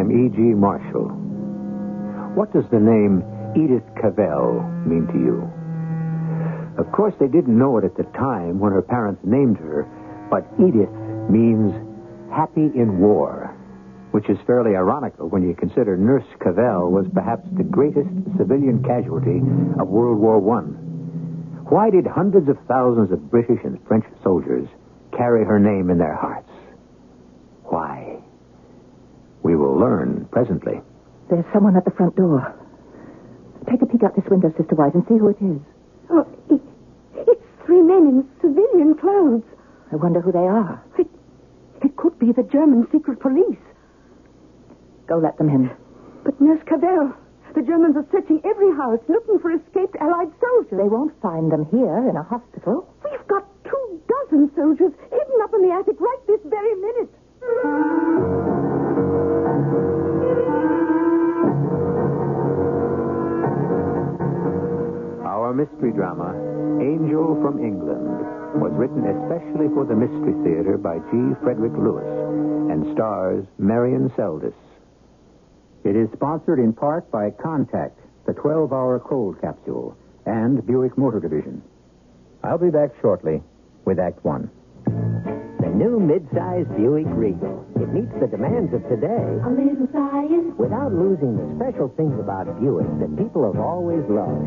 I'm E.G. Marshall. What does the name Edith Cavell mean to you? Of course, they didn't know it at the time when her parents named her, but Edith means happy in war, which is fairly ironical when you consider Nurse Cavell was perhaps the greatest civilian casualty of World War I. Why did hundreds of thousands of British and French soldiers carry her name in their hearts? Why? We will learn presently. There's someone at the front door. Take a peek out this window, Sister White, and see who it is. Oh, it, it's three men in civilian clothes. I wonder who they are. It, it could be the German secret police. Go let them in. But Nurse Cavell, the Germans are searching every house looking for escaped Allied soldiers. They won't find them here in a hospital. We've got two dozen soldiers hidden up in the attic right this very minute. Our mystery drama, Angel from England, was written especially for the Mystery Theater by G. Frederick Lewis and stars Marion Seldes. It is sponsored in part by Contac, the 12 hour cold capsule, and Buick Motor Division. I'll be back shortly with Act One. New mid-size Buick Regal. It meets the demands of today A little science. without losing the special things about Buick that people have always loved.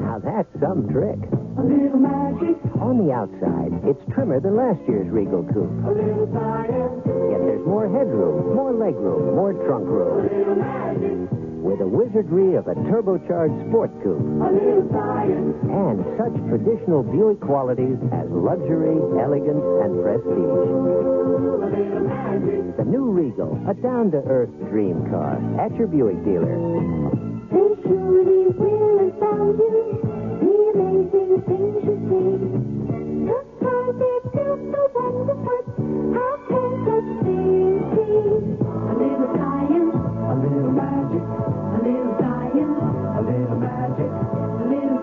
Now that's some trick. A little magic. On the outside, it's trimmer than last year's Regal coupe. A little science. Yet there's more headroom, more legroom, more trunk room. A little magic. With the wizardry of a turbocharged sport coupe. A little science. And such traditional Buick qualities as luxury, elegance, and prestige. A little magic. The new Regal, a down-to-earth dream car at your Buick dealer. A little magic. A little. A little magic. A little.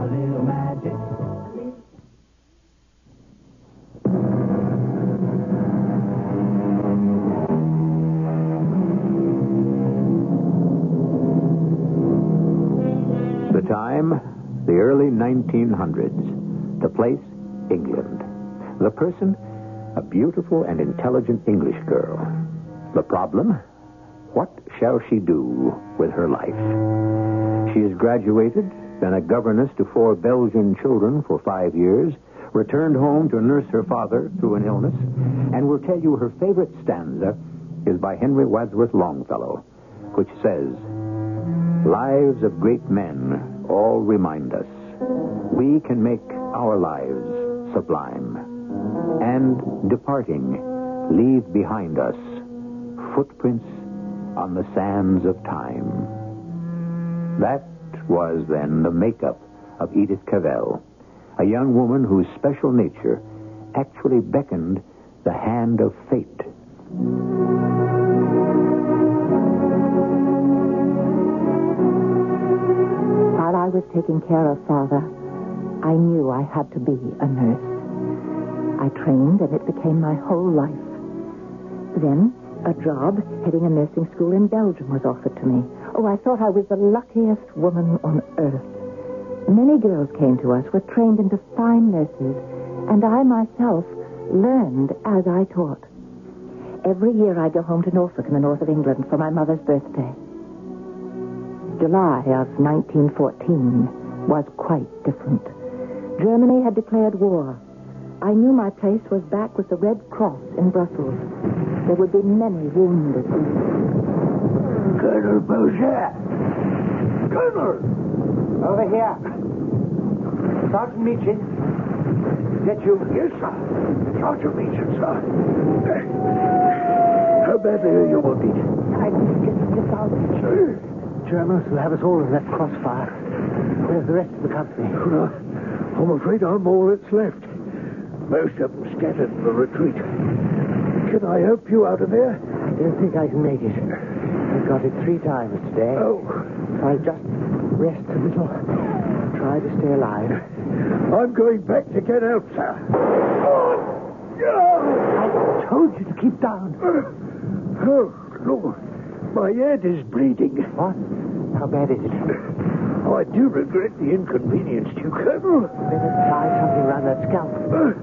A little magic. The time, the early 1900s. The place, England. The person, a beautiful and intelligent English girl. The problem, what shall she do with her life? She has graduated, been a governess to four Belgian children for five years, returned home to nurse her father through an illness, and will tell you her favorite stanza is by Henry Wadsworth Longfellow, which says, Lives of great men all remind us we can make our lives sublime. And departing, leave behind us footprints on the sands of time. That was then the makeup of Edith Cavell, a young woman whose special nature actually beckoned the hand of fate. While I was taking care of Father, I knew I had to be a nurse. I trained, and it became my whole life. Then, a job heading a nursing school in Belgium was offered to me. Oh, I thought I was the luckiest woman on earth. Many girls came to us, were trained into fine nurses, and I myself learned as I taught. Every year I go home to Norfolk in the north of England for my mother's birthday. July of 1914 was quite different. Germany had declared war. I knew my place was back with the Red Cross in Brussels. There would be many wounded. Colonel Boucher. Colonel! Over here. Sergeant Meechin. Is that you? Yes, sir. Sergeant Meacham, sir. How badly are you wounded? I get, get down. Germans will have us all in that crossfire. Where's the rest of the company? Well, I'm afraid I'm all that's left. Most of them scattered in the retreat. Can I help you out of here? I don't think I can make it. I've got it three times today. Oh, I'll just rest a little. Try to stay alive. I'm going back to get help, sir. Oh, I told you to keep down. oh Lord. My head is bleeding. What? How bad is it? Oh, I do regret the inconvenience to you, Colonel. Better tie something around that scalp. Uh,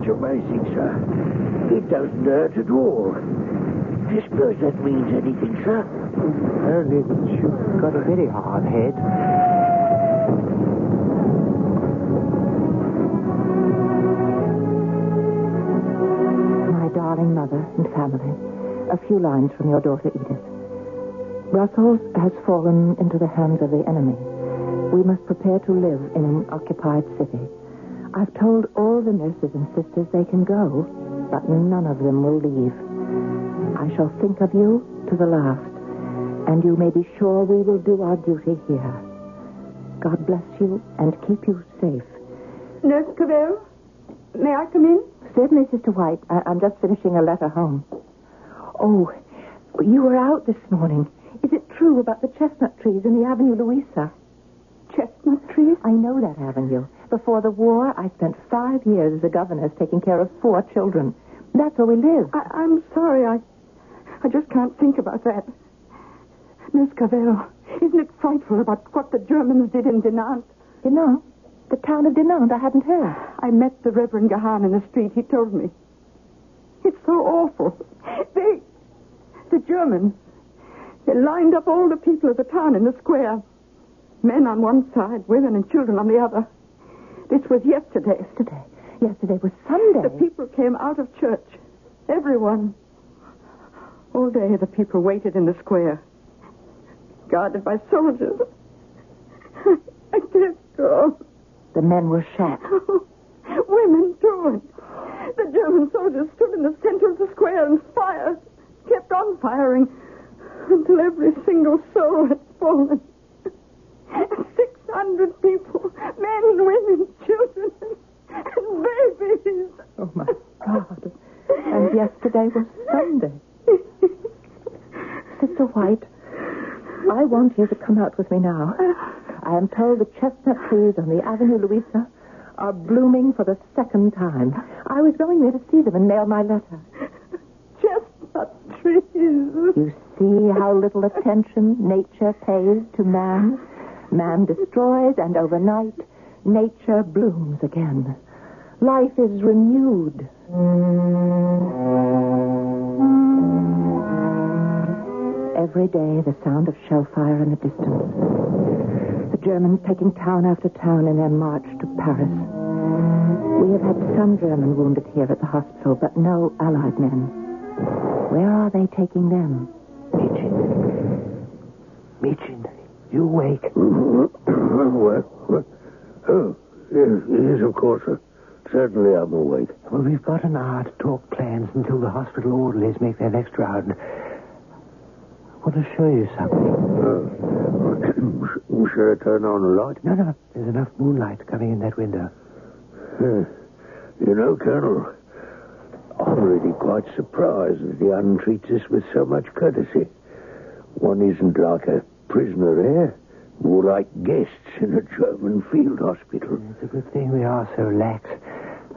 It's amazing, sir. It doesn't hurt at all. I suppose that means anything, sir. Only that you've got a very hard head. My darling mother and family, a few lines from your daughter Edith. Brussels has fallen into the hands of the enemy. We must prepare to live in an occupied city. I've told all the nurses and sisters they can go, but none of them will leave. I shall think of you to the last, and you may be sure we will do our duty here. God bless you and keep you safe. Nurse Cavell, may I come in? Certainly, Sister White. I- I'm just finishing a letter home. Oh, you were out this morning. Is it true about the chestnut trees in the Avenue Louisa? Chestnut trees? I know that avenue. Before the war, I spent five years as a governess taking care of four children. That's where we live. I, I'm sorry, I, I just can't think about that. Miss Cavell, isn't it frightful about what the Germans did in Dinant? Dinant? The town of Dinant? I hadn't heard. I met the Reverend Gahan in the street. He told me. It's so awful. They, the Germans, they lined up all the people of the town in the square. Men on one side, women and children on the other. This was yesterday. Yesterday. Yesterday was Sunday. The people came out of church. Everyone. All day the people waited in the square, guarded by soldiers. I can't go. The men were shot. Women, too. The German soldiers stood in the center of the square and fired, kept on firing, until every single soul had fallen. Six hundred people, men, women, children, and babies. Oh, my God. And yesterday was Sunday. Sister White, I want you to come out with me now. I am told the chestnut trees on the Avenue Louisa are blooming for the second time. I was going there to see them and mail my letter. Chestnut trees. You see how little attention nature pays to man? Man destroys, and overnight, nature blooms again. Life is renewed. Every day, the sound of shell fire in the distance. The Germans taking town after town in their march to Paris. We have had some German wounded here at the hospital, but no Allied men. Where are they taking them? Michin. Michin, you what? What? Oh, yes, yes, of course. Certainly I'm awake. Well, we've got an hour to talk plans until the hospital orderlies make their next round. I want to show you something. Uh, should I turn on the light? No, no, there's enough moonlight coming in that window. Uh, you know, Colonel, I'm really quite surprised that the Hun treats us with so much courtesy. One isn't like a prisoner here, more like guests in a German field hospital. It's a good thing we are so lax.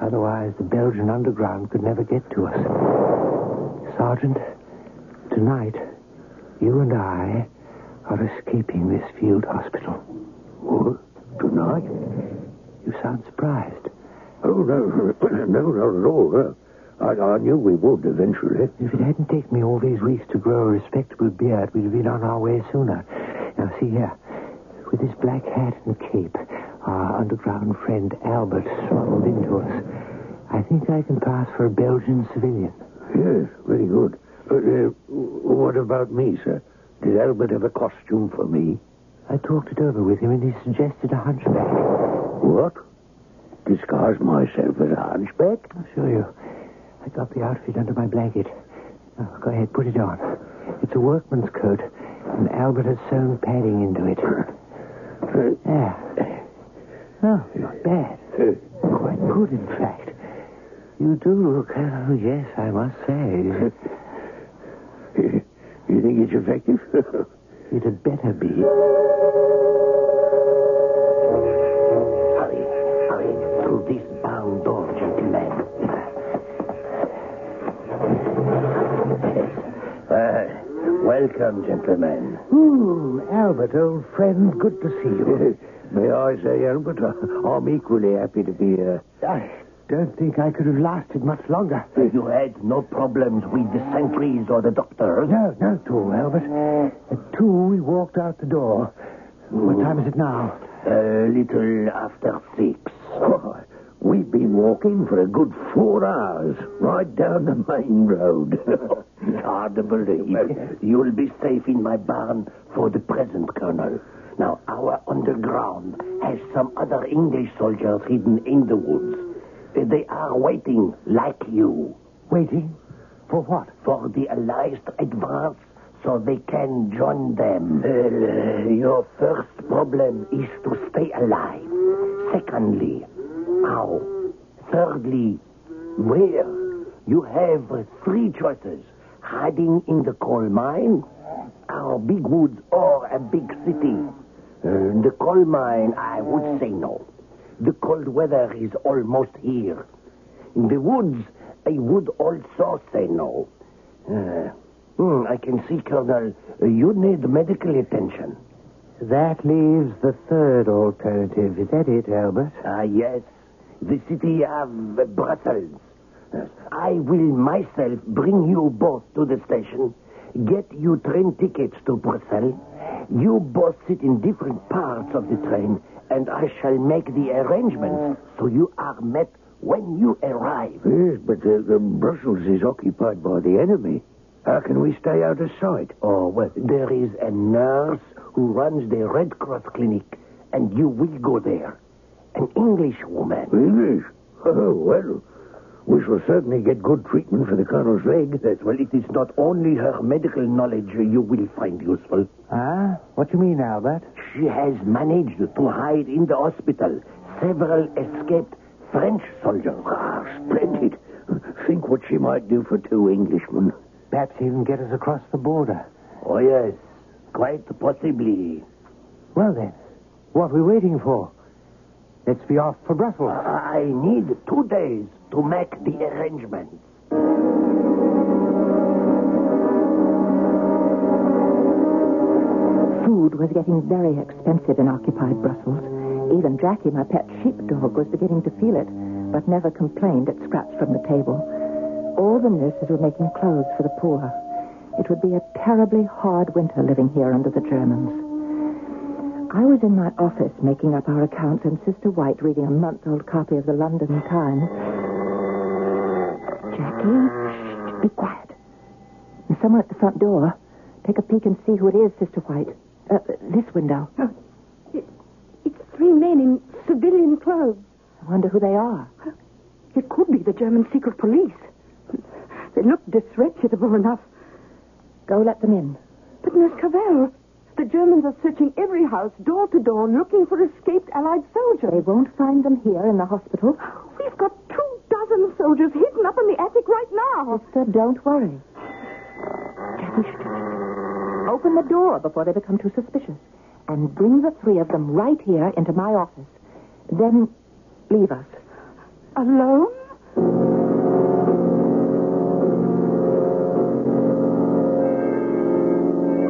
Otherwise, the Belgian underground could never get to us. Sergeant, tonight, you and I are escaping this field hospital. What? Tonight? You sound surprised. Oh, no, no, not at all. I, I knew we would eventually. If it hadn't taken me all these weeks to grow a respectable beard, we'd have been on our way sooner. Now, see here. With his black hat and cape, our underground friend Albert smuggled into us. I think I can pass for a Belgian civilian. Yes, very good. But uh, what about me, sir? Did Albert have a costume for me? I talked it over with him, and he suggested a hunchback. What? Disguise myself as a hunchback? I'll show you. I got the outfit under my blanket. Go ahead, put it on. It's a workman's coat, and Albert has sewn padding into it. Yeah. Oh, not bad. Quite good, in fact. You do look, oh, yes, I must say. You think it's effective? It had better be. Welcome, gentlemen. Ooh, Albert, old friend, good to see you. May I say, Albert, uh, I'm equally happy to be here. I don't think I could have lasted much longer. You had no problems with the sentries or the doctors? No, no, two, Albert. At two, we walked out the door. What time is it now? A little after six. We've been walking for a good four hours, right down the main road. Hard to believe. You'll be safe in my barn for the present, Colonel. Now, our underground has some other English soldiers hidden in the woods. They are waiting, like you, Waiting? For what? for the Allies to advance so they can join them. Uh, your first problem is to stay alive. Secondly, how? Thirdly, where? You have three choices. Hiding in the coal mine, our big woods, or a big city. Uh, the coal mine, I would say no. The cold weather is almost here. In the woods, I would also say no. Uh, hmm, I can see, Colonel, you need medical attention. That leaves the third alternative. Is that it, Albert? Ah, yes. The city of Brussels. Yes. I will myself bring you both to the station, get you train tickets to Brussels. You both sit in different parts of the train, and I shall make the arrangements so you are met when you arrive. Yes, but uh, Brussels is occupied by the enemy. How can we stay out of sight? Oh, well, there is a nurse who runs the Red Cross clinic, and you will go there. An English woman. English? Oh, well, we shall certainly get good treatment for the colonel's leg. Yes, well, it is not only her medical knowledge you will find useful. Ah? What do you mean, Albert? She has managed to hide in the hospital several escaped French soldiers. Ah, splendid. Think what she might do for two Englishmen. Perhaps even get us across the border. Oh, yes, quite possibly. Well, then, what are we waiting for? Let's be off for Brussels. I need two days to make the arrangements. Food was getting very expensive in occupied Brussels. Even Jackie, my pet sheepdog, was beginning to feel it, but never complained at scraps from the table. All the nurses were making clothes for the poor. It would be a terribly hard winter living here under the Germans. I was in my office making up our accounts and Sister White reading a month-old copy of the London Times. Be quiet. There's someone at the front door. Take a peek and see who it is, Sister White. Uh, this window. It's three men in civilian clothes. I wonder who they are. It could be the German secret police. They look disreputable enough. Go let them in. But, Miss Cavell, the Germans are searching every house, door to door, looking for escaped Allied soldiers. They won't find them here in the hospital. We've got two dozen soldiers hidden up in the attic right now. Sister, don't worry. Shh. Open the door before they become too suspicious. And bring the three of them right here into my office. Then leave us. Alone?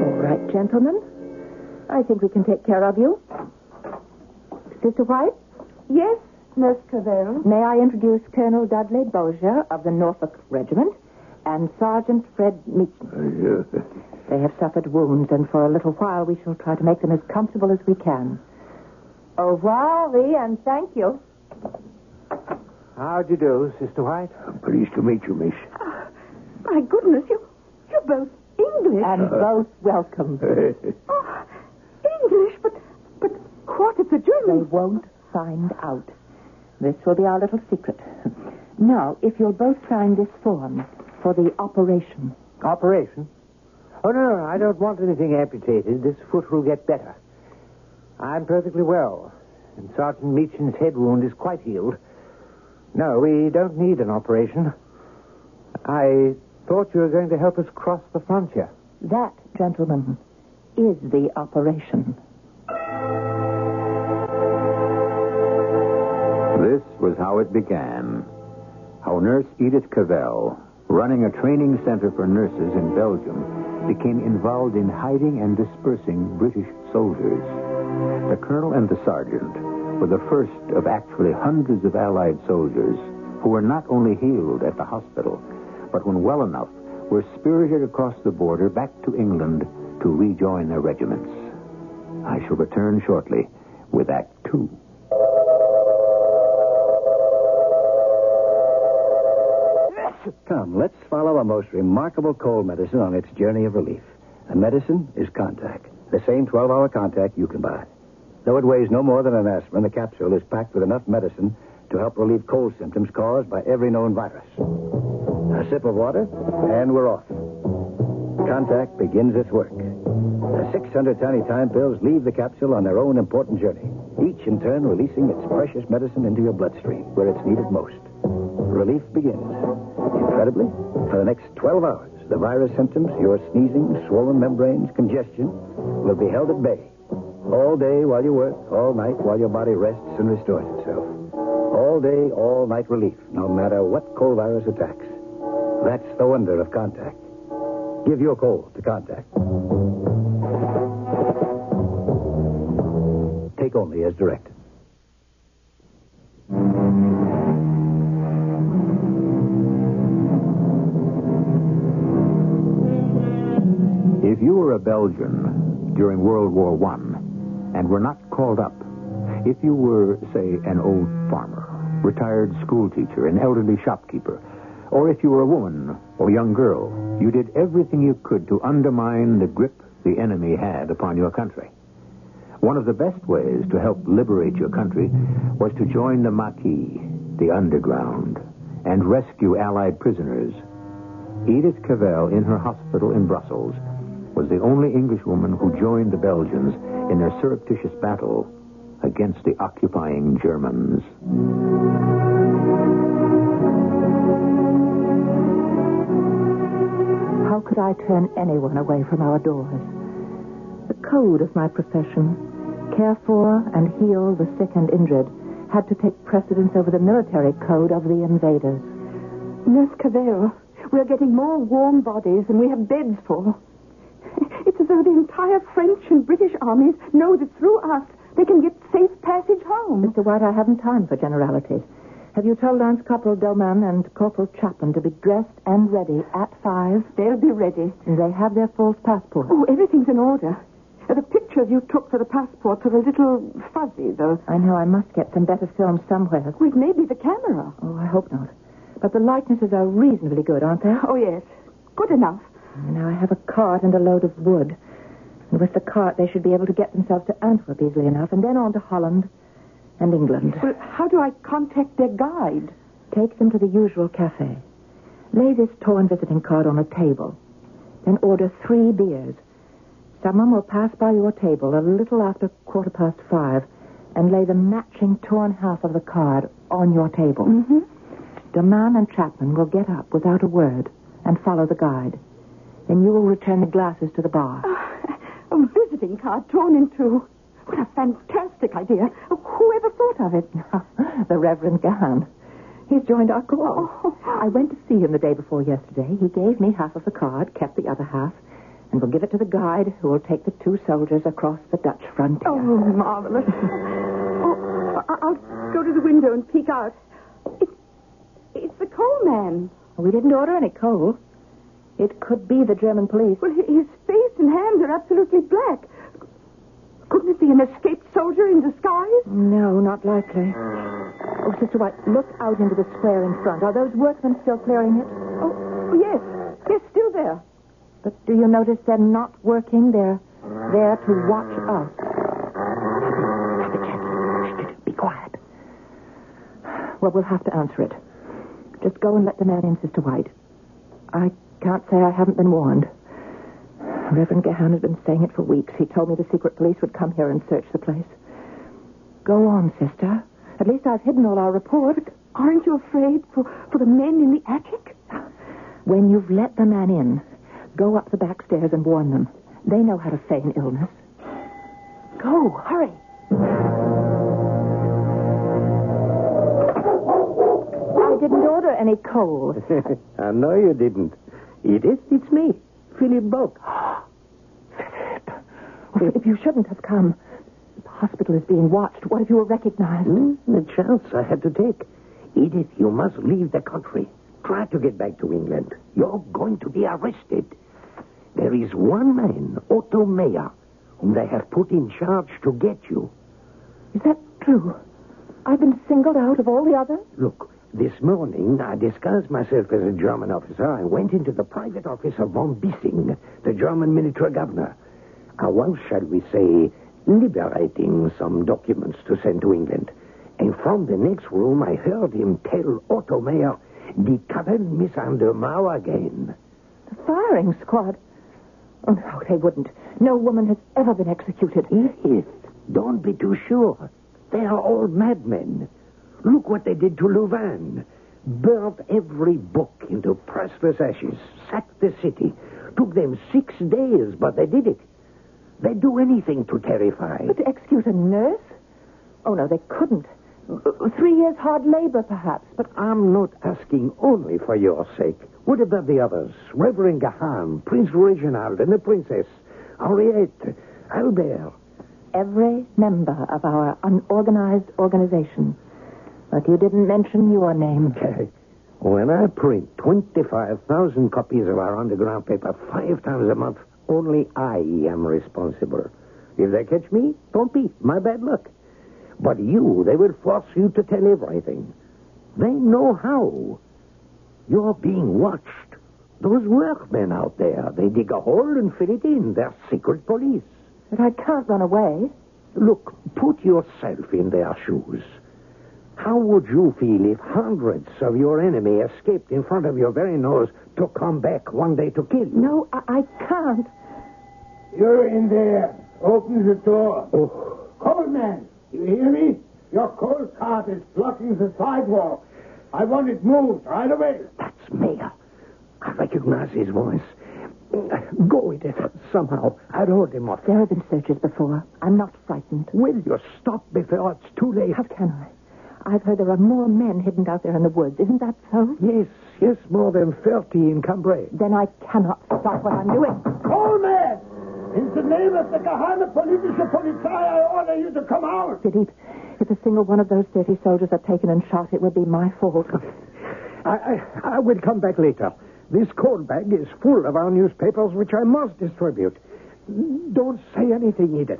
All right, gentlemen. I think we can take care of you. Sister White, Yes, Miss Cavell. may I introduce Colonel Dudley Bozier of the Norfolk Regiment and Sergeant Fred Meacham. Uh, they have suffered wounds, and for a little while we shall try to make them as comfortable as we can. Au revoir, Lee, and thank you. How do you do, Sister White? I'm pleased to meet you, miss. Ah, my goodness, you, you're both English. And uh, both welcome. Oh, English, but, but what if the Germans... They Germans... won't find out. This will be our little secret. Now, if you'll both sign this form, for the operation. Operation? Oh, no, no, I don't want anything amputated. This foot will get better. I'm perfectly well, and Sergeant Meachin's head wound is quite healed. No, we don't need an operation. I thought you were going to help us cross the frontier. That, gentlemen, is the operation. This was how it began. How nurse Edith Cavell, running a training center for nurses in Belgium, became involved in hiding and dispersing British soldiers. The colonel and the sergeant were the first of actually hundreds of Allied soldiers who were not only healed at the hospital, but when well enough, were spirited across the border back to England to rejoin their regiments. I shall return shortly with Act Two. Come, let's follow a most remarkable cold medicine on its journey of relief. The medicine is Contac. The same 12 hour Contac you can buy. Though it weighs no more than an aspirin, the capsule is packed with enough medicine to help relieve cold symptoms caused by every known virus. A sip of water, and we're off. Contac begins its work. The 600 tiny time pills leave the capsule on their own important journey, each in turn releasing its precious medicine into your bloodstream, where it's needed most. Relief begins. Incredibly, for the next 12 hours, the virus symptoms, your sneezing, swollen membranes, congestion, will be held at bay. All day while you work, all night while your body rests and restores itself. All day, all night relief, no matter what cold virus attacks. That's the wonder of Contac. Give your cold to Contac. Take only as directed. Were a Belgian during World War I and were not called up, if you were, say, an old farmer, retired schoolteacher, an elderly shopkeeper, or if you were a woman or young girl, you did everything you could to undermine the grip the enemy had upon your country. One of the best ways to help liberate your country was to join the Maquis, the underground, and rescue Allied prisoners. Edith Cavell, in her hospital in Brussels, was the only Englishwoman who joined the Belgians in their surreptitious battle against the occupying Germans. How could I turn anyone away from our doors? The code of my profession, care for and heal the sick and injured, had to take precedence over the military code of the invaders. Nurse Cavell, we're getting more warm bodies than we have beds for. The entire French and British armies know that through us they can get safe passage home. Mr. White, I haven't time for generalities. Have you told Lance Corporal Doman and Corporal Chapman to be dressed and ready at five? They'll be ready. And they have their false passports. Oh, everything's in order. The pictures you took for the passports are a little fuzzy, though. I know I must get some better film somewhere. Well, it may be the camera. Oh, I hope not. But the likenesses are reasonably good, aren't they? Oh, yes. Good enough. Now I have a cart and a load of wood. And with the cart, they should be able to get themselves to Antwerp easily enough, and then on to Holland and England. Well, how do I contact their guide? Take them to the usual cafe. Lay this torn visiting card on a table. Then order three beers. Someone will pass by your table a little after quarter past five and lay the matching torn half of the card on your table. Mm-hmm. Doman and Chapman will get up without a word and follow the guide. Then you will return the glasses to the bar. A visiting card torn in two. What a fantastic idea. Oh, Whoever thought of it? the Reverend Gahan. He's joined our corps. Oh. I went to see him the day before yesterday. He gave me half of the card, kept the other half, and will give it to the guide who will take the two soldiers across the Dutch frontier. Oh, marvelous. oh, I'll go to the window and peek out. It's, it's the coal man. We didn't order any coal. It could be the German police. Well, his face and hands are absolutely black. Couldn't it be an escaped soldier in disguise? No, not likely. Oh, Sister White, look out into the square in front. Are those workmen still clearing it? Oh, oh yes. Yes, still there. But do you notice they're not working? They're there to watch us. Be quiet. Well, we'll have to answer it. Just go and let the man in, Sister White. I can't say I haven't been warned. Reverend Gahan has been saying it for weeks. He told me the secret police would come here and search the place. Go on, sister. At least I've hidden all our reports. Aren't you afraid for, for the men in the attic? When you've let the man in, go up the back stairs and warn them. They know how to feign illness. Go, hurry. I didn't order any coal. I know you didn't. Edith, it's me, Philip Baucq. Philip, you shouldn't have come. The hospital is being watched. What if you were recognized? Hmm? The chance I had to take. Edith, you must leave the country. Try to get back to England. You're going to be arrested. There is one man, Otto Mayer, whom they have put in charge to get you. Is that true? I've been singled out of all the others? Look, this morning I disguised myself as a German officer. I went into the private office of von Bissing, the German military governor. I was, shall we say, liberating some documents to send to England. And from the next room, I heard him tell Otto Mayer, Die Kappen miss an again. The firing squad. Oh, no, they wouldn't. No woman has ever been executed. Yes, don't be too sure. They are all madmen. Look what they did to Louvain. Burnt every book into priceless ashes. Sacked the city. Took them six days, but they did it. They'd do anything to terrify. But to execute a nurse? Oh, no, they couldn't. Three years hard labor, perhaps, but I'm not asking only for your sake. What about the others? Reverend Gahan, Prince Reginald, and the Princess, Henriette, Albert. every member of our unorganized organization. But you didn't mention your name. When I print 25,000 copies of our underground paper five times a month, only I am responsible. If they catch me, don't be. My bad luck. But you, they will force you to tell everything. They know how. You're being watched. Those workmen out there, they dig a hole and fill it in. They're secret police. But I can't run away. Look, put yourself in their shoes. How would you feel if hundreds of your enemy escaped in front of your very nose to come back one day to kill you? No, I, I can't. You're in there. Open the door. Oh, Coal man, you hear me? Your coal cart is blocking the sidewalk. I want it moved right away. that's Mayer. I recognize his voice. Go, with it Somehow, I'd hold him off. There have been searches before. I'm not frightened. Will you stop before it's too late? How can I? I've heard there are more men hidden out there in the woods. Isn't that so? Yes, yes, more than 30 in Cambrai. Then I cannot stop what I'm doing. Coal man! In the name of the Geheime Politische Polizei, I order you to come out. Philippe, if a single one of those 30 soldiers are taken and shot, it would be my fault. I, I, I will come back later. This coal bag is full of our newspapers, which I must distribute. Don't say anything, Edith.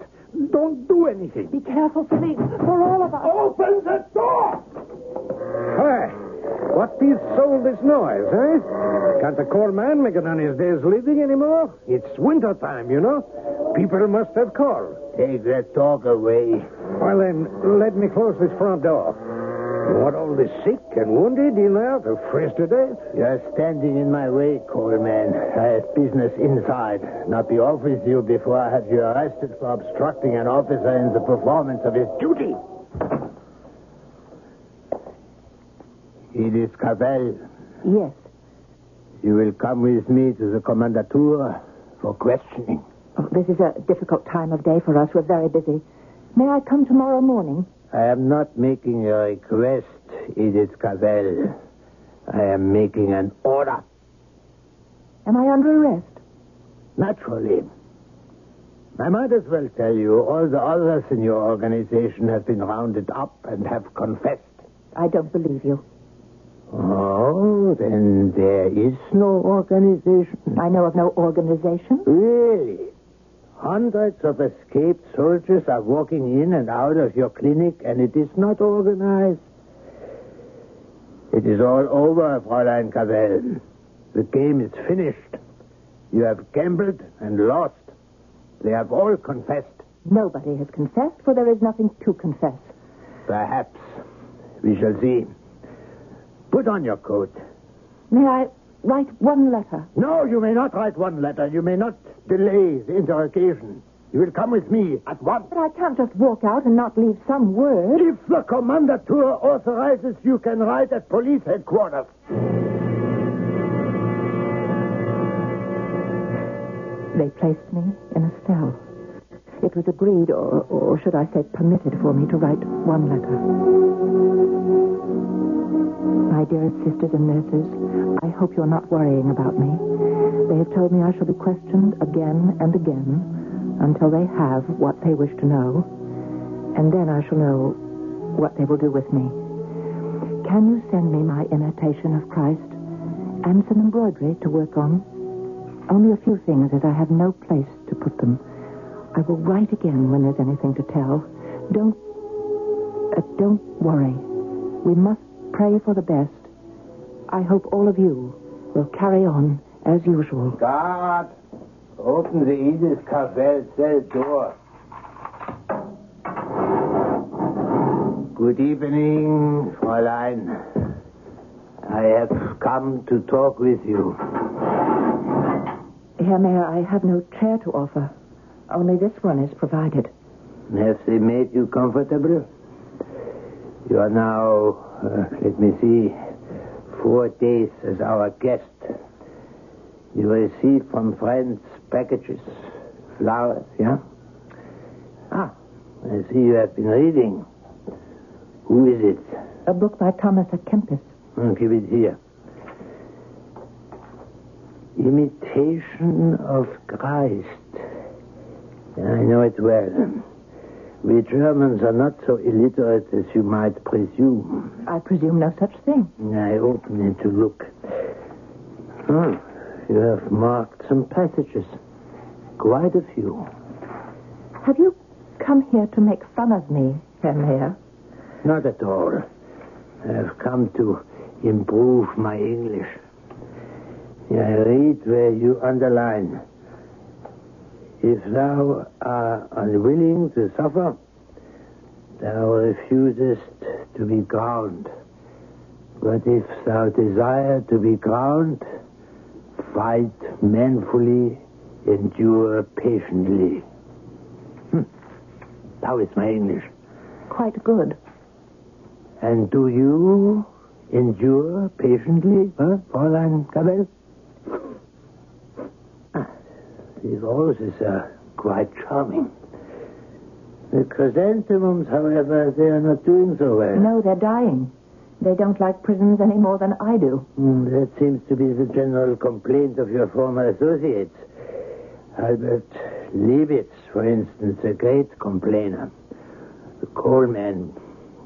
Don't do anything. Be careful, Philippe, for all of us. Open the door! Hi. What is all this noise, eh? Can't the coal man make it on his day's living anymore? It's winter time, you know. People must have coal. Take that talk away. Well, then, let me close this front door. You want all the sick and wounded in there to freeze to death? You're standing in my way, coal man. I have business inside. Not be off with you before I have you arrested for obstructing an officer in the performance of his duty. Edith Cavell, Yes. you will come with me to the commandature for questioning. Oh, this is a difficult time of day for us. We're very busy. May I come tomorrow morning? I am not making a request, Edith Cavell. I am making an order. Am I under arrest? Naturally. I might as well tell you all the others in your organization have been rounded up and have confessed. I don't believe you. Oh, then there is no organization. I know of no organization. Really? Hundreds of escaped soldiers are walking in and out of your clinic, and it is not organized. It is all over, Fräulein Cavell. The game is finished. You have gambled and lost. They have all confessed. Nobody has confessed, for there is nothing to confess. Perhaps. We shall see. Put on your coat. May I write one letter. No, you may not write one letter. You may not delay the interrogation. You will come with me at once. But I can't just walk out and not leave some word. If the commandatur authorizes, you can write at police headquarters. They placed me in a cell. It was agreed, or, or should I say permitted, for me to write one letter. My dearest sisters and nurses, I hope you're not worrying about me. They have told me I shall be questioned again and again until they have what they wish to know, and then I shall know what they will do with me. Can you send me my imitation of Christ and some embroidery to work on? Only a few things, as I have no place to put them. I will write again when there's anything to tell. Don't, uh, don't worry. We must pray for the best. I hope all of you will carry on as usual. Guard, open the Edith Cavell cell door. Good evening, Fräulein. I have come to talk with you. Herr Mayer, I have no chair to offer. Only this one is provided. Have they made you comfortable? You are now, uh, let me see, four days as our guest. You receive from friends packages, flowers, yeah? Ah, I see you have been reading. Who is it? A book by Thomas à Kempis. Oh, give it here. Imitation of Christ. I know it well. We Germans are not so illiterate as you might presume. I presume no such thing. I open it to look. Oh, you have marked some passages. Quite a few. Have you come here to make fun of me, Herr Mayer? Not at all. I have come to improve my English. I read where you underline. If thou art unwilling to suffer, thou refusest to be crowned. But if thou desire to be crowned, fight manfully, endure patiently. Hm. How is my English? Quite good. And do you endure patiently, huh, Fräulein Cavell? Ah, these roses are quite charming. The chrysanthemums, however, they are not doing so well. No, they're dying. They don't like prisons any more than I do. Hmm, that seems to be the general complaint of your former associates. Albert Leibitz, for instance, a great complainer. The coalman,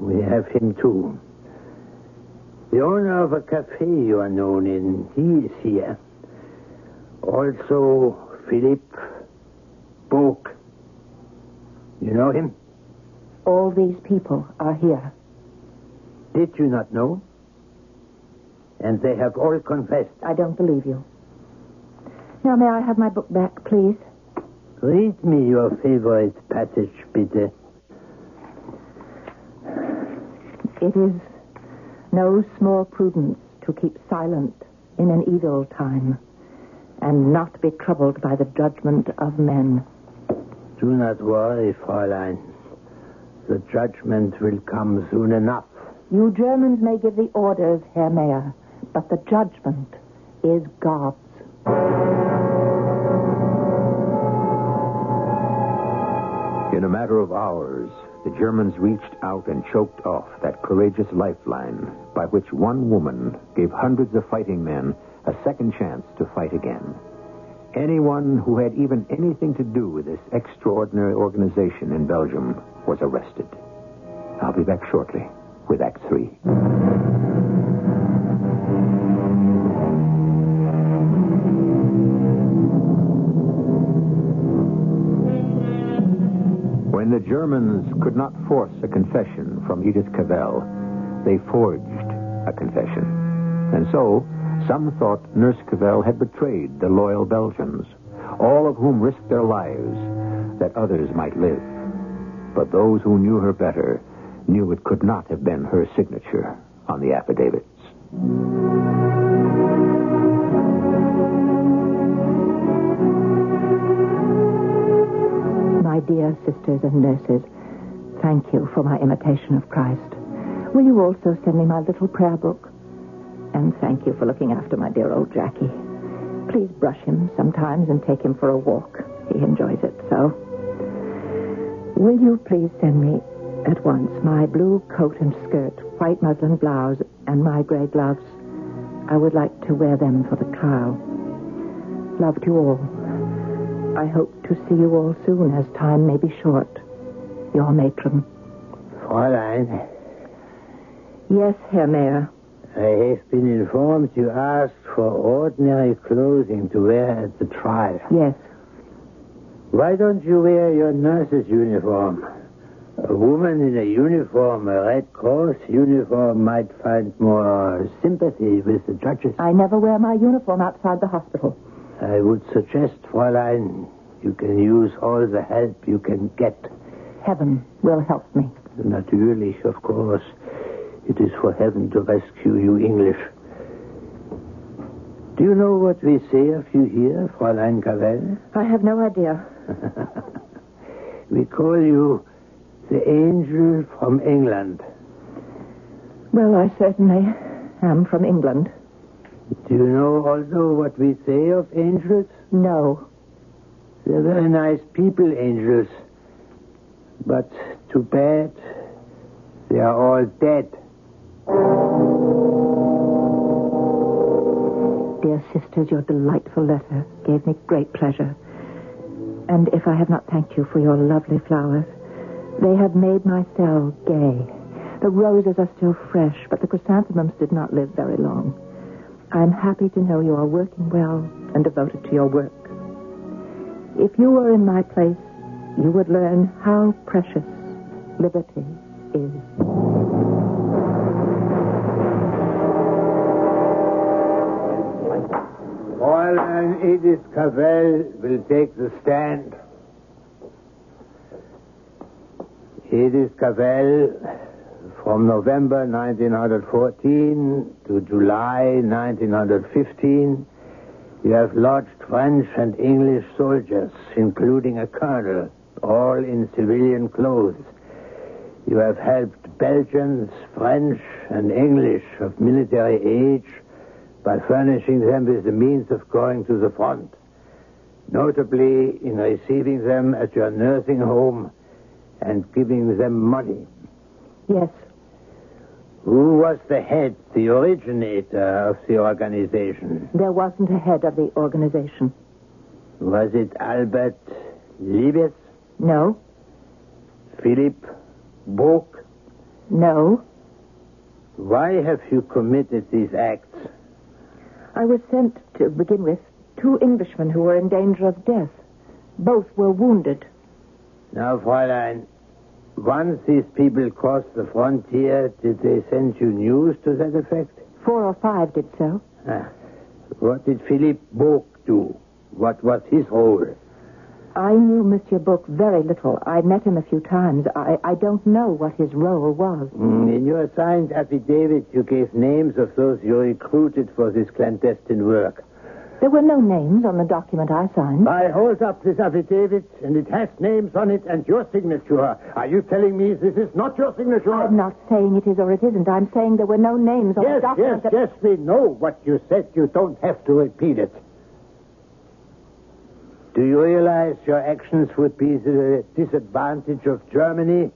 we have him too. The owner of a cafe you are known in, he is here. Also, Philip Baucq. You know him? All these people are here. Did you not know? And they have all confessed. I don't believe you. Now, may I have my book back, please? Read me your favorite passage, bitte. It is no small prudence to keep silent in an evil time and not be troubled by the judgment of men. Do not worry, Fräulein. The judgment will come soon enough. You Germans may give the orders, Herr Mayer, but the judgment is God's. In a matter of hours, the Germans reached out and choked off that courageous lifeline by which one woman gave hundreds of fighting men a second chance to fight again. Anyone who had even anything to do with this extraordinary organization in Belgium was arrested. I'll be back shortly with Act Three. When the Germans could not force a confession from Edith Cavell, they forged a confession. And so, some thought Nurse Cavell had betrayed the loyal Belgians, all of whom risked their lives that others might live. But those who knew her better knew it could not have been her signature on the affidavits. My dear sisters and nurses, thank you for my imitation of Christ. Will you also send me my little prayer book? And thank you for looking after my dear old Jackie. Please brush him sometimes and take him for a walk. He enjoys it so. Will you please send me at once my blue coat and skirt, white muslin blouse, and my gray gloves? I would like to wear them for the trial. Love to all. I hope to see you all soon, as time may be short. Your matron. Fräulein, Yes, Herr Mayer. I have been informed you asked for ordinary clothing to wear at the trial. Yes. Why don't you wear your nurse's uniform? A woman in a uniform, a Red Cross uniform, might find more sympathy with the judges. I never wear my uniform outside the hospital. I would suggest, Fräulein, you can use all the help you can get. Heaven will help me. Natürlich, of course. It is for heaven to rescue you English. Do you know what we say of you here, Fräulein Cavell? I have no idea. We call you the angel from England. Well, I certainly am from England. Do you know also what we say of angels? No. They're very nice people, angels. But too bad, they are all dead. Dear sisters, your delightful letter gave me great pleasure. And if I have not thanked you for your lovely flowers, they have made my cell gay. The roses are still fresh, but the chrysanthemums did not live very long. I am happy to know you are working well and devoted to your work. If you were in my place, you would learn how precious liberty is. Fräulein Edith Cavell will take the stand. Edith Cavell, from November 1914 to July 1915, you have lodged French and English soldiers, including a colonel, all in civilian clothes. You have helped Belgians, French, and English of military age by furnishing them with the means of going to the front, notably in receiving them at your nursing home and giving them money. Yes, Who was the head, the originator of the organization? there wasn't a head of the organization. Was it Albert Libiez, No, Philip Baucq? no. Why have you committed these acts? I was sent, to begin with, two Englishmen who were in danger of death. Both were wounded. Now, Fräulein, once these people crossed the frontier, did they send you news to that effect? Four or five did so. Ah, what did Philippe Baucq do? What was his role? I knew Monsieur Baucq very little. I met him a few times. I, I don't know what his role was. Mm, In your signed affidavit, you gave names of those you recruited for this clandestine work. There were no names on the document I signed. I hold up this affidavit, and it has names on it and your signature. Are you telling me this is not your signature? I'm not saying it is or it isn't. I'm saying there were no names on Yes, the document. yes, that- yes, we know what you said. You don't have to repeat it. Do you realize your actions would be to the disadvantage of Germany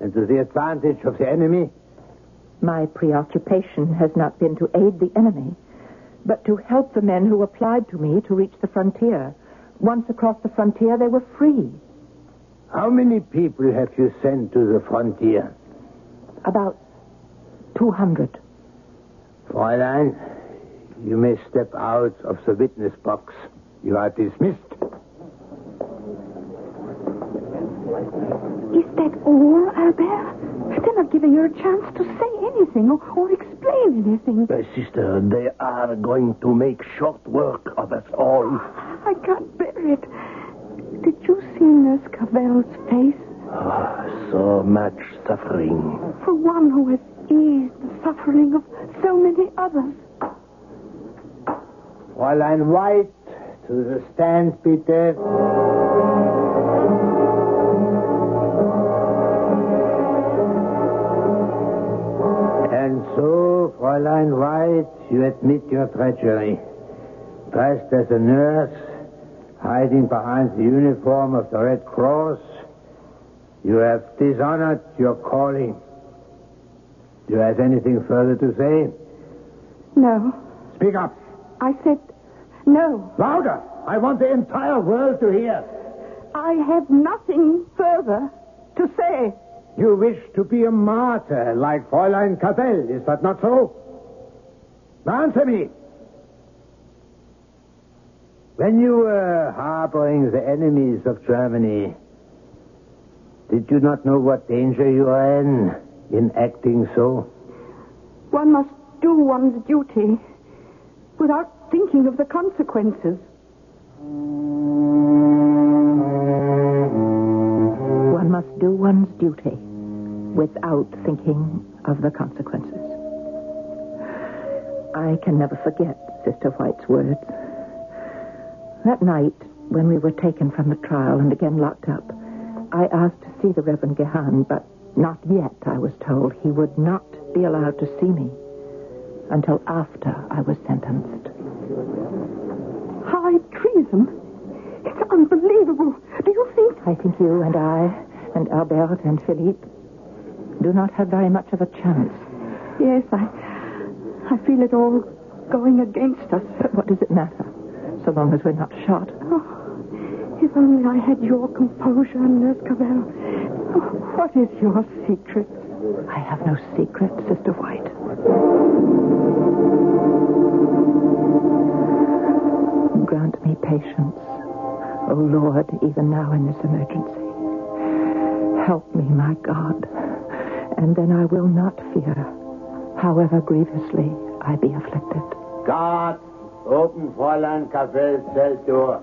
and to the advantage of the enemy? My preoccupation has not been to aid the enemy, but to help the men who applied to me to reach the frontier. Once across the frontier, they were free. How many people have you sent to the frontier? About 200. Fräulein, you may step out of the witness box. You are dismissed. Is that all, Albert? They're not giving you a chance to say anything or, or explain anything. My sister, they are going to make short work of us all. I can't bear it. Did you see Nurse Cavell's face? Ah, so much suffering. For one who has eased the suffering of so many others. Fräulein White, to the stand, bitte. And so, Fräulein White, you admit your treachery. Dressed as a nurse, hiding behind the uniform of the Red Cross, you have dishonored your calling. Do you have anything further to say? No. Speak up. I said no. Louder! I want the entire world to hear. I have nothing further to say. You wish to be a martyr like Fräulein Cavell, is that not so? Answer me. When you were harboring the enemies of Germany, did you not know what danger you are in in acting so? One must do one's duty without thinking of the consequences. One must do one's duty without thinking of the consequences. I can never forget Sister White's words. That night, when we were taken from the trial and again locked up, I asked to see the Reverend Gahan, but not yet, I was told. He would not be allowed to see me until after I was sentenced. High treason? It's unbelievable. Do you think? I think you and I and Albert and Philippe do not have very much of a chance. Yes, I, I feel it all going against us. But what does it matter, so long as we're not shot? Oh, if only I had your composure, Nurse Cavell. Oh, what is your secret? I have no secret, Sister White. Grant me patience, O Lord, even now in this emergency. Help me, my God, and then I will not fear, however grievously I be afflicted. Guard, open Fräulein Cavell's cell door.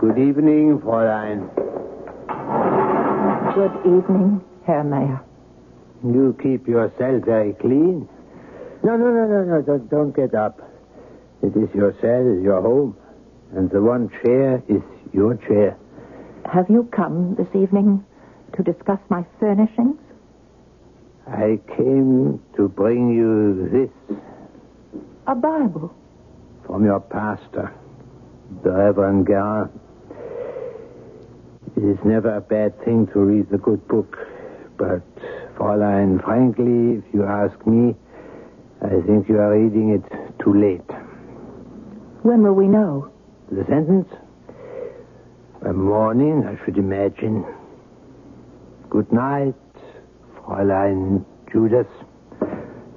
Good evening, Fräulein. Good evening, Herr Mayer. You keep your cell very clean. No, no, no, no, no. Don't, don't get up. It is your cell, your home. And the one chair is your chair. Have you come this evening to discuss my furnishings? I came to bring you this A Bible. from your pastor, the Reverend Guerin. It is never a bad thing to read the good book, but, Fräulein, frankly, if you ask me, I think you are reading it too late. When will we know? The sentence? By morning, I should imagine. Good night, Fräulein Judas.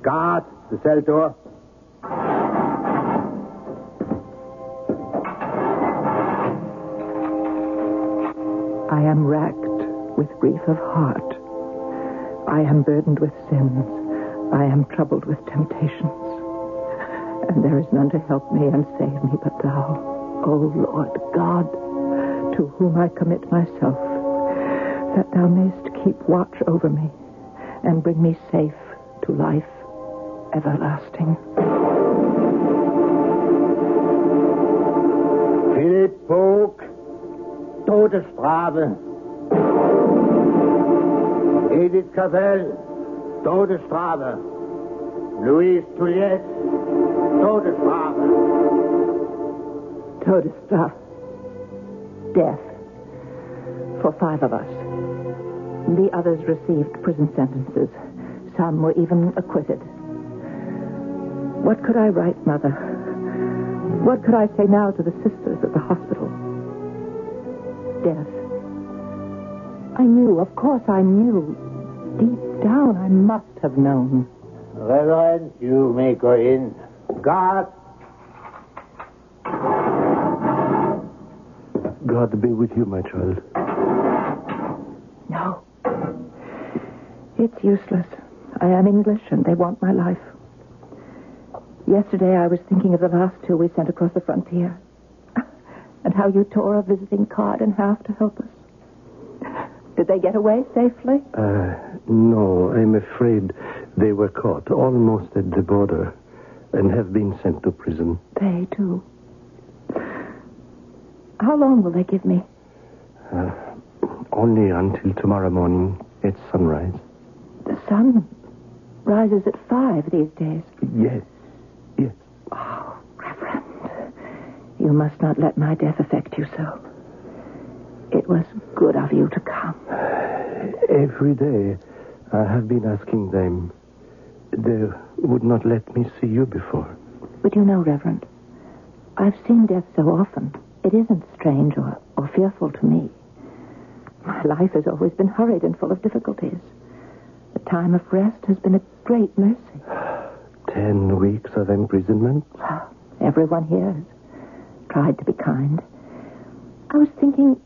Guard, the cell door. I am racked with grief of heart. I am burdened with sins. I am troubled with temptations. And there is none to help me and save me but thou, O Lord God, to whom I commit myself, that thou mayst keep watch over me and bring me safe to life everlasting. Philipp Vogt, Todesstrafe. Edith Cavell, Todesstrafe. Louise Thuliez, Todesstrafe. Todesstrafe. Death. For five of us. The others received prison sentences. Some were even acquitted. What could I write, Mother? What could I say now to the sisters at the hospital? Death. I knew, of course I knew. Deep down, I must have known. Reverend, you may go in. Guard. God be with you, my child. No. It's useless. I am English, and they want my life. Yesterday, I was thinking of the last two we sent across the frontier. And how you tore a visiting card in half to help us. Did they get away safely? Uh, no, I'm afraid they were caught almost at the border and have been sent to prison. They, too. How long will they give me? Uh, only until tomorrow morning. at sunrise. The sun rises at five these days. Yes, yes. Oh, Reverend, you must not let my death affect you so. It was good of you to come. Every day I have been asking them. They would not let me see you before. But you know, Reverend, I've seen death so often. It isn't strange or, or fearful to me. My life has always been hurried and full of difficulties. The time of rest has been a great mercy. Ten weeks of imprisonment? Everyone here has tried to be kind. I was thinking,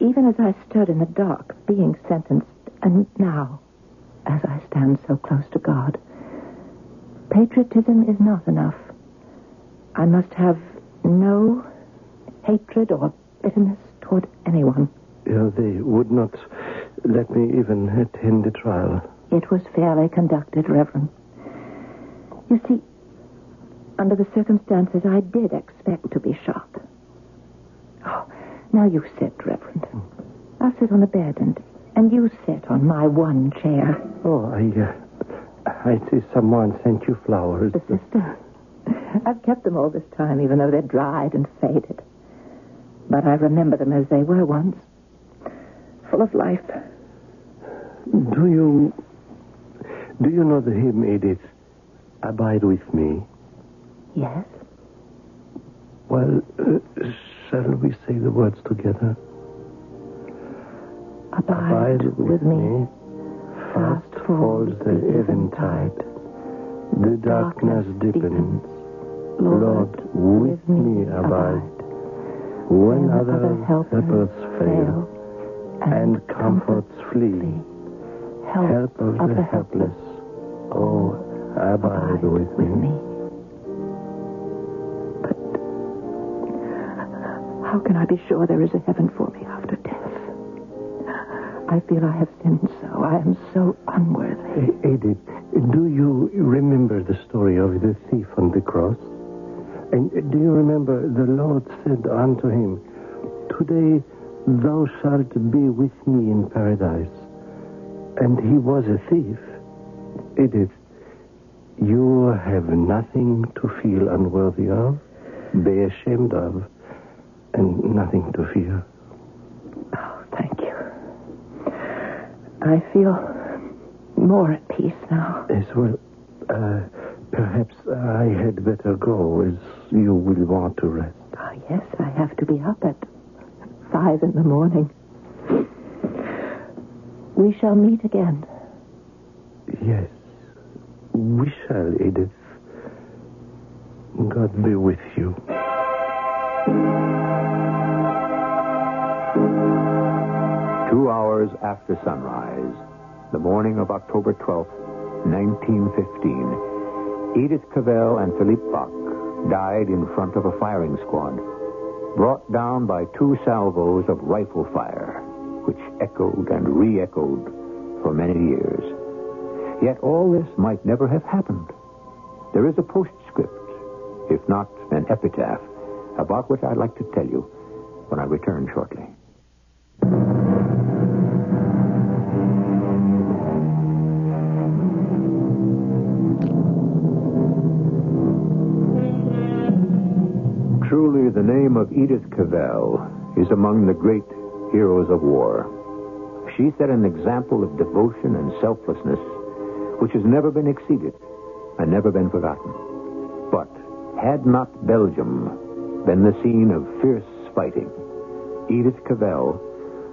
even as I stood in the dark, being sentenced, and now, as I stand so close to God, patriotism is not enough. I must have no hatred or bitterness toward anyone. Yeah, they would not let me even attend the trial. It was fairly conducted, Reverend. You see, under the circumstances, I did expect to be shot. Oh, now you sit, Reverend. I'll sit on the bed, and, and you sit on my one chair. Oh, I, uh, I see someone sent you flowers. The sister. I've kept them all this time, even though they're dried and faded. But I remember them as they were once. Full of life. Do you... Do you know the hymn, Edith? Abide with me. Yes? Well, uh, shall we say the words together? Abide, with me. Fast falls the eventide. The darkness deepens. Lord, with me abide. When other helpers fail and comforts flee, help of the helpless, oh, abide with me. But how can I be sure there is a heaven for me after death? I feel I have sinned so. I am so unworthy. Edith, do you remember the story of the thief on the cross? And do you remember the Lord said unto him, Today thou shalt be with me in paradise. And he was a thief. Edith, you have nothing to feel unworthy of, be ashamed of, and nothing to fear. Oh, thank you. I feel more at peace now. As well, uh, perhaps I had better go, as you will want to rest. Ah, yes, I have to be up at five in the morning. We shall meet again. Yes, we shall, Edith. God be with you. Two hours after sunrise, the morning of October 12th, 1915, Edith Cavell and Philippe Baucq died in front of a firing squad, brought down by two salvos of rifle fire, which echoed and re echoed for many years. Yet all this might never have happened. There is a postscript, if not an epitaph, about which I'd like to tell you when I return shortly. Truly, the name of Edith Cavell is among the great heroes of war. She set an example of devotion and selflessness which has never been exceeded and never been forgotten. But had not Belgium been the scene of fierce fighting, Edith Cavell,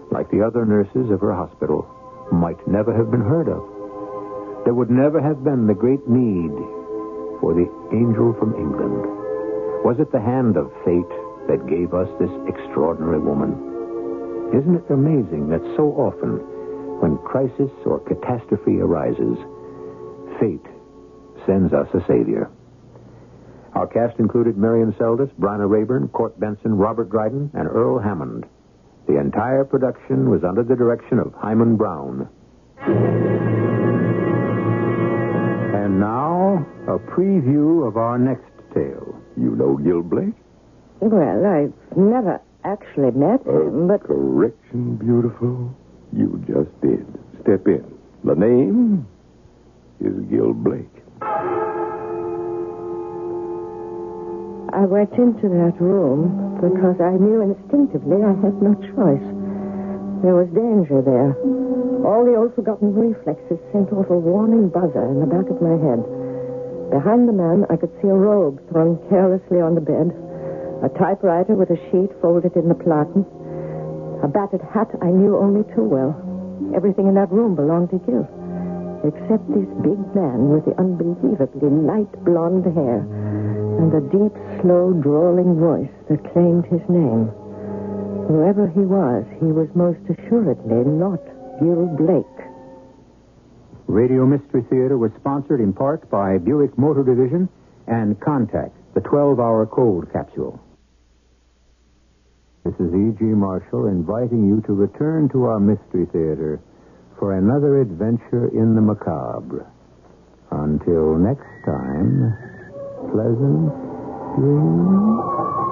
like the other nurses of her hospital, might never have been heard of. There would never have been the great need for the angel from England. Was it the hand of fate that gave us this extraordinary woman? Isn't it amazing that so often, when crisis or catastrophe arises, fate sends us a savior? Our cast included Marion Seldes, Bryna Raeburn, Court Benson, Robert Dryden, and Earl Hammond. The entire production was under the direction of Himan Brown. And now, a preview of our next tale. You know Gil Blake? Well, I've never actually met him, but Correction, beautiful. You just did. step in. The name is Gil Blake. I went into that room because I knew instinctively I had no choice. There was danger there. All the old forgotten reflexes sent off a warning buzzer in the back of my head. Behind the man, I could see a robe thrown carelessly on the bed, a typewriter with a sheet folded in the platen, a battered hat I knew only too well. Everything in that room belonged to Gil, except this big man with the unbelievably light blonde hair and the deep, slow, drawling voice that claimed his name. Whoever he was, he was most assuredly not Gil Blake. Radio Mystery Theater was sponsored in part by Buick Motor Division and Contac, the 12 hour cold capsule. This is E.G. Marshall inviting you to return to our Mystery Theater for another adventure in the macabre. Until next time, pleasant dreams.